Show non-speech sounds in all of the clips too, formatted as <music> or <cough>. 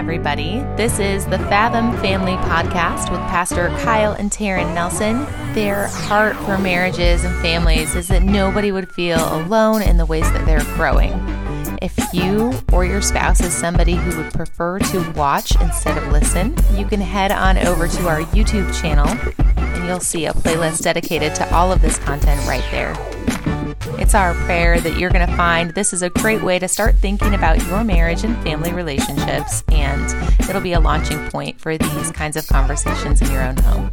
everybody. This is the Fathom Family Podcast with Pastor Kyle and Taryn Nelson. Their heart for marriages and families is that nobody would feel alone in the ways that they're growing. If you or your spouse is somebody who would prefer to watch instead of listen, you can head on over to our YouTube channel and you'll see a playlist dedicated to all of this content right there. Our prayer that you're going to find this is a great way to start thinking about your marriage and family relationships, and it'll be a launching point for these kinds of conversations in your own home.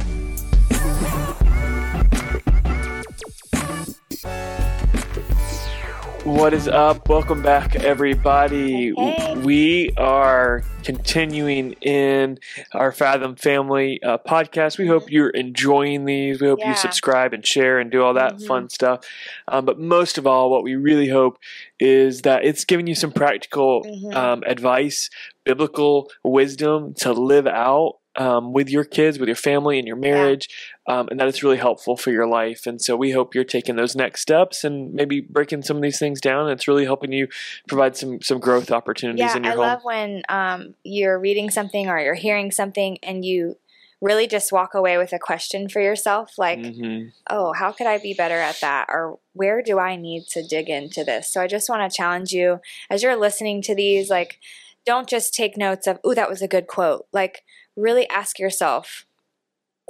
What is up? Welcome back, everybody. Hey. We are continuing in our Fathom Family uh, podcast. We hope you're enjoying these. We hope Yeah. you subscribe and share and do all that Mhm. fun stuff. Um, but most of all, what we really hope is that it's giving you some practical Mhm. um, advice, biblical wisdom to live out um, with your kids, with your family, and your marriage, um, and that it's really helpful for your life. And so we hope you're taking those next steps and maybe breaking some of these things down. And it's really helping you provide some some growth opportunities yeah, in your I home. love when um, you're reading something or you're hearing something and you really just walk away with a question for yourself like, Mhm. oh, how could I be better at that? Or where do I need to dig into this? So I just want to challenge you as you're listening to these, like, don't just take notes of, oh, that was a good quote. Like, really ask yourself,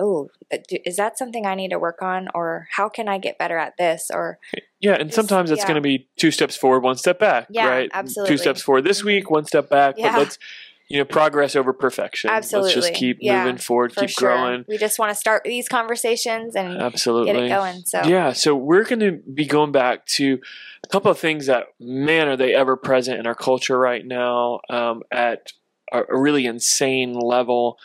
oh, is that something I need to work on? Or how can I get better at this? Or, Yeah, and Just- sometimes it's yeah. going to be two steps forward, one step back. Yeah, right? absolutely. Two steps forward this week, one step back. Yeah. But let's you know progress over perfection. Absolutely. Let's just keep Yeah, moving forward, for keep sure, growing. we just want to start these conversations and Absolutely. get it going. So, Yeah, so we're going to be going back to a couple of things that, man, are they ever present in our culture right now um, at a, a really insane level.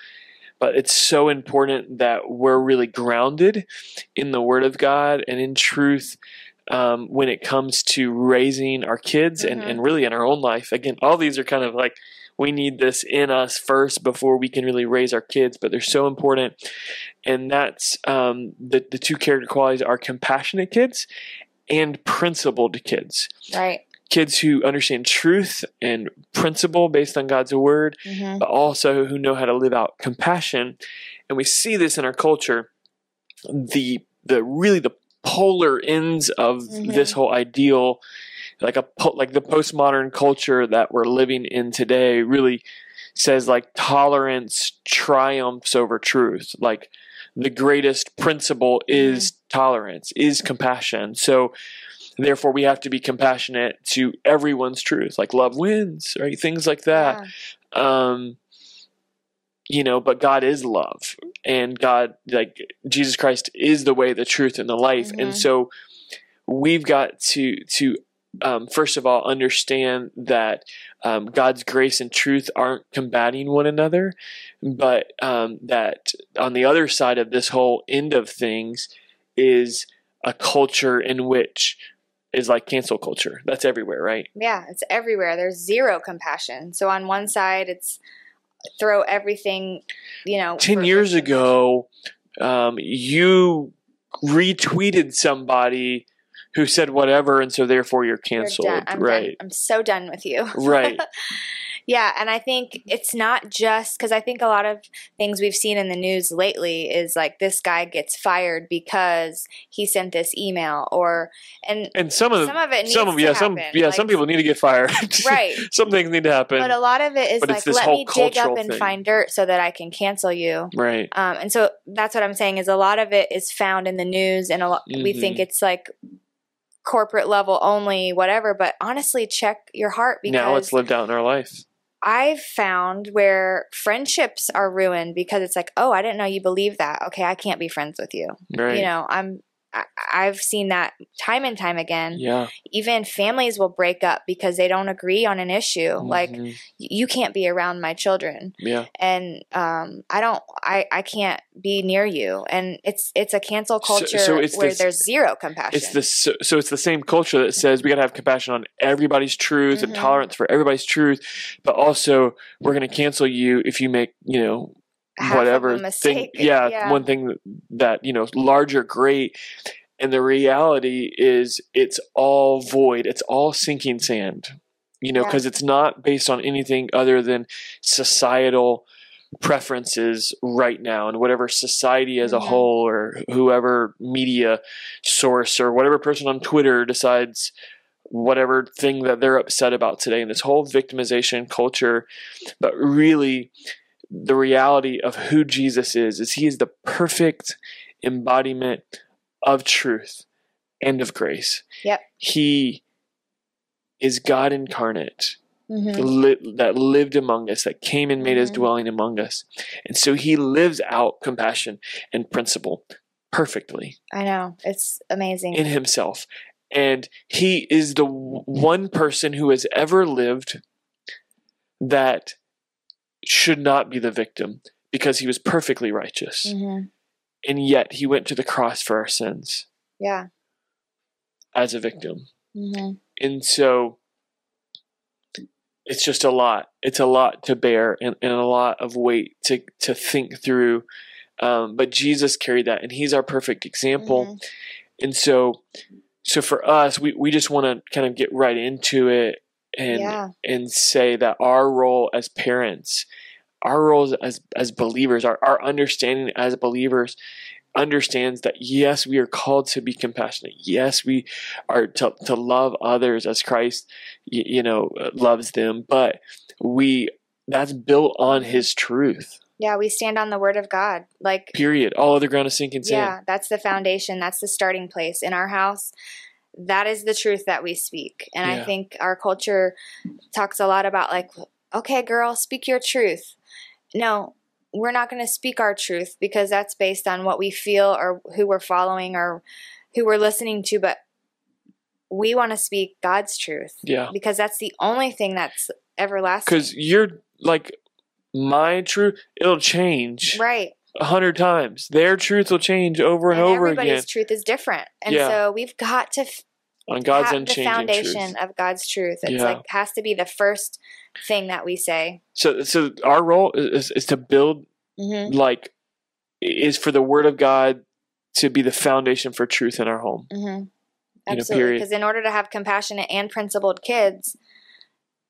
But it's so important that we're really grounded in the Word of God and in truth um, when it comes to raising our kids and, Mhm. and really in our own life. Again, all these are kind of like we need this in us first before we can really raise our kids, but they're so important. And that's um, the, the two character qualities are compassionate kids and principled kids. right. Kids who understand truth and principle based on God's word, hmm but also who know how to live out compassion. And we see this in our culture. The the really the polar ends of Mhm. this whole ideal, like a like the postmodern culture that we're living in today, really says like tolerance triumphs over truth. Like the greatest principle is tolerance, is compassion. So therefore we have to be compassionate to everyone's truth. Like love wins, right? Things like that um you know but god is love and god like jesus christ is the way the truth and the life Mhm. and so we've got to to um, first of all understand that um, god's grace and truth aren't combating one another but um, that on the other side of this whole end of things is a culture in which is like cancel culture that's everywhere right Yeah, it's everywhere. There's zero compassion. So on one side, it's throw everything, you know. 10 years ago, um, you retweeted somebody who said whatever, and so therefore you're You're canceled, done. I'm right? Done. I'm so done with you. Right. <laughs> yeah, and I think it's not just because I think a lot of things we've seen in the news lately is like this guy gets fired because he sent this email, or and And some of some of it needs some of to yeah some happen, yeah like- some people need to get fired. <laughs> right. some things need to happen. But a lot of it is But like let me dig up and thing. find dirt so that I can cancel you. right. Um, and so that's what I'm saying is a lot of it is found in the news, and a lot we think Mhm. it's like corporate level only, whatever. But honestly, check your heart because Now it's lived out in our life. I've found where friendships are ruined because it's like, oh, I didn't know you believe that. Okay, I can't be friends with you. Right. You know, I'm. I've seen that time and time again. yeah. Even families will break up because they don't agree on an issue. Like, Mhm. you can't be around my children yeah. and um, I don't, I, I can't be near you, and it's it's a cancel culture so it's where this- there's zero compassion. It's the so, so it's the same culture that says we got to have compassion on everybody's truth and Mhm. tolerance for everybody's truth, but also we're going to cancel you if you make you know whatever a thing. Yeah, <laughs> yeah. one thing that you know larger, great. And the reality is, it's all void. It's all sinking sand. you know, Yeah. because it's not based on anything other than societal preferences right now and whatever society as a Mhm. whole or whoever media source or whatever person on Twitter decides whatever thing that they're upset about today and this whole victimization culture but really the reality of who Jesus is is he is the perfect embodiment of truth and of grace. Yep. He is God incarnate Mhm. li- that lived among us, that came and made his Mhm. dwelling among us. And so he lives out compassion and principle perfectly I know. It's amazing. in himself. And he is the w- one person who has ever lived that should not be the victim because he was perfectly righteous. Mhm. And yet he went to the cross for our sins Yeah. as a victim. Mhm. And so it's just a lot. It's a lot to bear and, and a lot of weight to, to think through. Um, but Jesus carried that, and He's our perfect example. Mhm. And so, so for us, we, we just want to kind of get right into it and Yeah. and say that our role as parents, our roles as as believers, our, our understanding as believers understands that yes, we are called to be compassionate. Yes, we are to, to love others as Christ, y- you know, loves them. But we that's built on His truth. Yeah, we stand on the word of God. Like Period. All other ground is sinking sand. Yeah, that's the foundation. That's the starting place in our house. That is the truth that we speak. And Yeah. I think our culture talks a lot about, like, okay, girl, speak your truth. No, we're not going to speak our truth because that's based on what we feel or who we're following or who we're listening to. But we want to speak God's truth Yeah. because that's the only thing that's everlasting. Because you're like my truth, it'll change right. A hundred times. Their truth will change over and, And over everybody's again Everybody's truth is different. And Yeah. so we've got to f- on God's have the foundation truth. of God's truth. It's Yeah. like has to be the first thing that we say. So, so our role is, is to build Mm-hmm. like is for the Word of God to be the foundation for truth in our home. Mm-hmm. Absolutely, because in order to have compassionate and principled kids,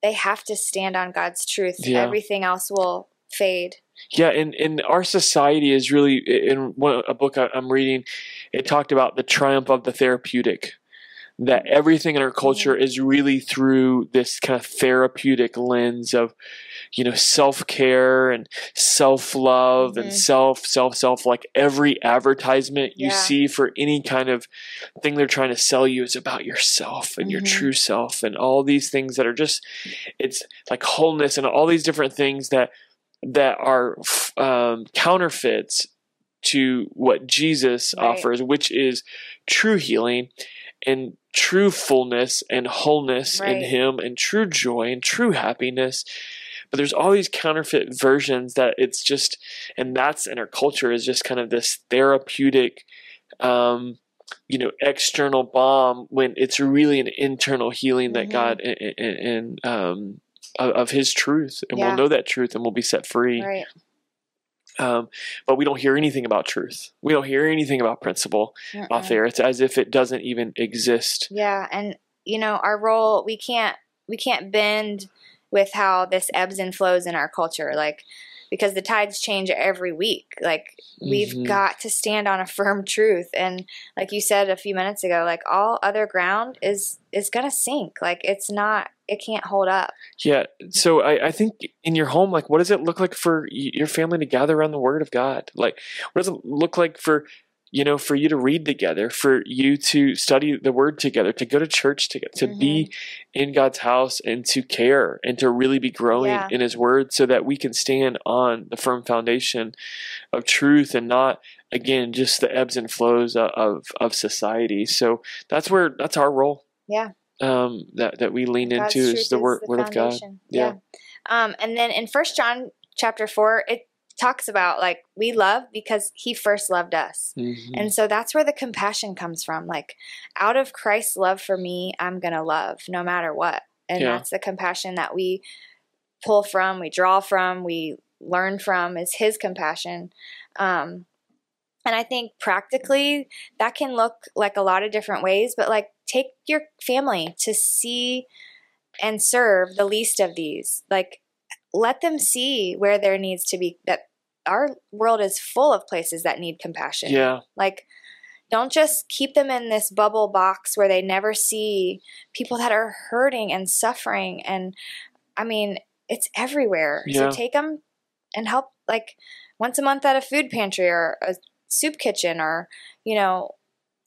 they have to stand on God's truth. Yeah. Everything else will fade. Yeah, and, and our society is really in one, a book I'm reading. It talked about the triumph of the therapeutic. That everything in our culture is really through this kind of therapeutic lens of, you know, self care and self love and Mhm. self self self. Like every advertisement you Yeah. see for any kind of thing they're trying to sell you is about yourself and your Mhm. true self and all these things that are just, it's like wholeness and all these different things that that are f- um, counterfeits to what Jesus Right. offers, which is true healing and true fullness and wholeness in Him and true joy and true happiness. But there's all these counterfeit versions that it's just, and that's in our culture is just kind of this therapeutic, um, you know, external balm when it's really an internal healing that Mhm. God and, and um, of, of His truth, and Yeah. we'll know that truth, and we'll be set free. Right. Um, but we don't hear anything about truth. We don't hear anything about principle out Mm-mm. there. It's as if it doesn't even exist. Yeah, and you know our role. We can't we can't bend with how this ebbs and flows in our culture. Like because the tides change every week. Like we've Mhm. got to stand on a firm truth and like you said a few minutes ago like all other ground is is to sink. Like it's not it can't hold up. Yeah. So I, I think in your home, like, what does it look like for y- your family to gather around the Word of God? Like, what does it look like for you know for you to read together, for you to study the Word together, to go to church together, to be Mm-hmm. in God's house, and to care and to really be growing Yeah. in His Word, so that we can stand on the firm foundation of truth and not again just the ebbs and flows of of, of society. So that's where that's our role. Yeah. Um, that that we lean God's into is the word word of God. foundation. Yeah. Um, and then in First John chapter four, it talks about like we love because He first loved us, Mhm. and so that's where the compassion comes from. Like out of Christ's love for me, I'm gonna love no matter what, and Yeah. that's the compassion that we pull from, we draw from, we learn from is His compassion. Um, and I think practically that can look like a lot of different ways, but like take your family to see and serve the least of these. Like, let them see where there needs to be that our world is full of places that need compassion. Yeah. Like, don't just keep them in this bubble box where they never see people that are hurting and suffering. And I mean, it's everywhere. Yeah. So take them and help, like, once a month at a food pantry or a soup kitchen or, you know,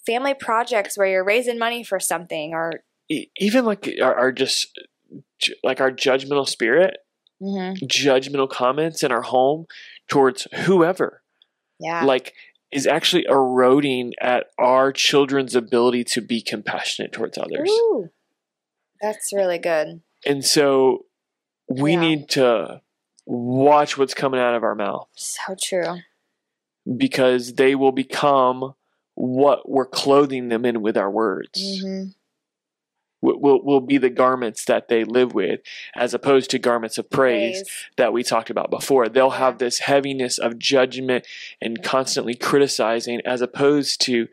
family projects where you're raising money for something or Even like our, our just like our judgmental spirit, Mhm. judgmental comments in our home towards whoever, yeah like is actually eroding at our children's ability to be compassionate towards others. Ooh, that's really good And so we Yeah. need to watch what's coming out of our mouth so true because they will become what we're clothing them in with our words. Mhm. Will, will, be the garments that they live with as opposed to garments of praise, that we talked about before. They'll Yeah. have this heaviness of judgment and constantly criticizing as opposed to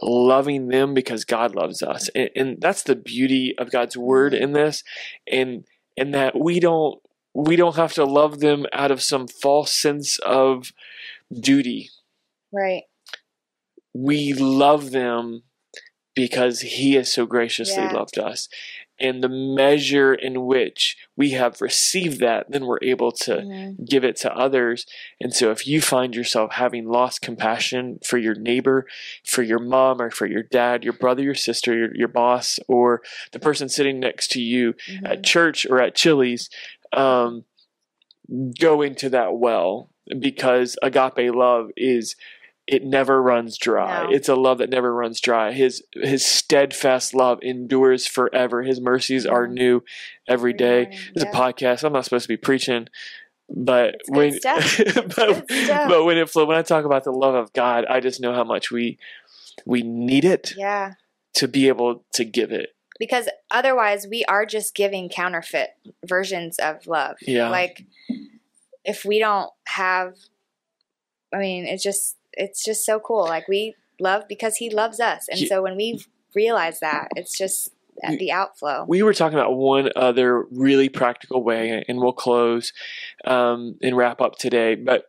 loving them because God loves us. And, and that's the beauty of God's word in this and and that we don't we don't have to love them out of some false sense of duty. right We love them because he has so graciously Yeah. loved us. And the measure in which we have received that, then we're able to Mhm. give it to others. And so if you find yourself having lost compassion for your neighbor, for your mom or for your dad, your brother, your sister, your, your boss, or the person sitting next to you Mhm. at church or at Chili's, um, go into that well because agape love is it never runs dry. No. It's a love that never runs dry. His his steadfast love endures forever. His mercies are Mhm. new every day. morning, It's a podcast. I'm not supposed to be preaching, but It's when <laughs> but, but when it flow when I talk about the love of God, I just know how much we we need it yeah to be able to give it. because otherwise we are just giving counterfeit versions of love Yeah. like if we don't have i mean it's just it's just so cool like we love because he loves us and so when we realize that it's just the outflow We were talking about one other really practical way, and we'll close um, and wrap up today. But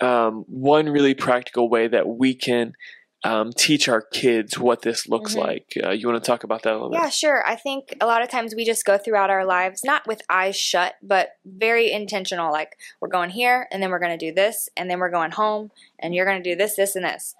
um, one really practical way that we can um, teach our kids what this looks Mhm. like. Uh, you want to talk about that a little yeah bit? Yeah, sure i think a lot of times we just go throughout our lives not with eyes shut but very intentional like we're going here and then we're going to do this and then we're going home and you're going to do this this and this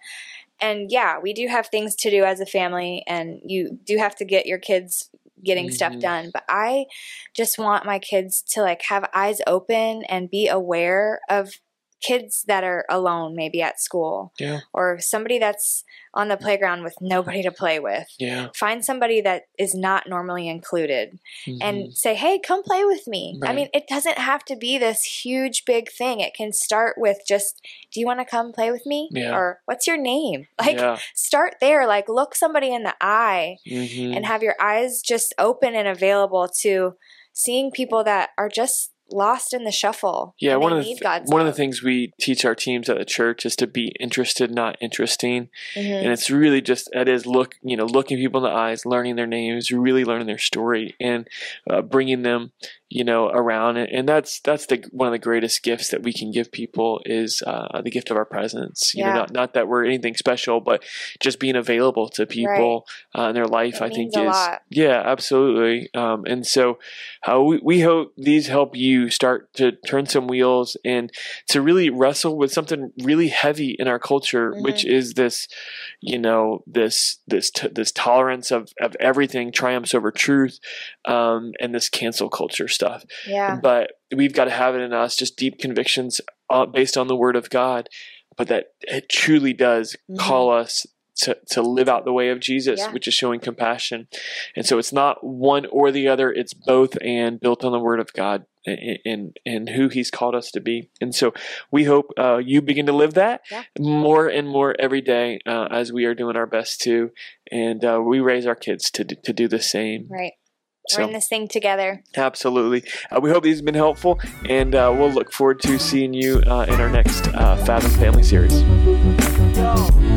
and yeah we do have things to do as a family and you do have to get your kids getting stuff Mhm. done but i just want my kids to like have eyes open and be aware of kids that are alone maybe at school Yeah. or somebody that's on the playground with nobody to play with Yeah. find somebody that is not normally included Mhm. and say hey come play with me i mean it doesn't have to be this huge big thing it can start with just do you want to come play with me Yeah. or what's your name <laughs> like start there like look somebody in the eye Mhm. and have your eyes just open and available to seeing people that are just lost in the shuffle Yeah, one of the th- one of the things we teach our teams at the church is to be interested, not interesting. Mhm. and it's really just it is look you know looking people in the eyes learning their names really learning their story and uh, bringing them you know around and, and that's that's the one of the greatest gifts that we can give people is uh, the gift of our presence you Yeah. know not, not that we're anything special but just being available to people uh, in their life It i think is lot. yeah absolutely um, and so uh, we, we hope these help you start to turn some wheels and to really wrestle with something really heavy in our culture Mm-hmm. which is this you know this this t- this tolerance of of everything triumphs over truth um, and this cancel culture stuff yeah but we've got to have it in us just deep convictions uh, based on the word of god but that it truly does Mhm. call us to, to live out the way of Jesus, Yeah. which is showing compassion. And so it's not one or the other, it's both and built on the word of God and, and, and who he's called us to be. And so we hope uh, you begin to live that Yeah. more and more every day uh, as we are doing our best to. And uh, we raise our kids to, to do the same. right So. we're in this thing together Absolutely. Uh, we hope these have been helpful, and uh, we'll look forward to seeing you uh, in our next uh, Fathom Family series. Yo.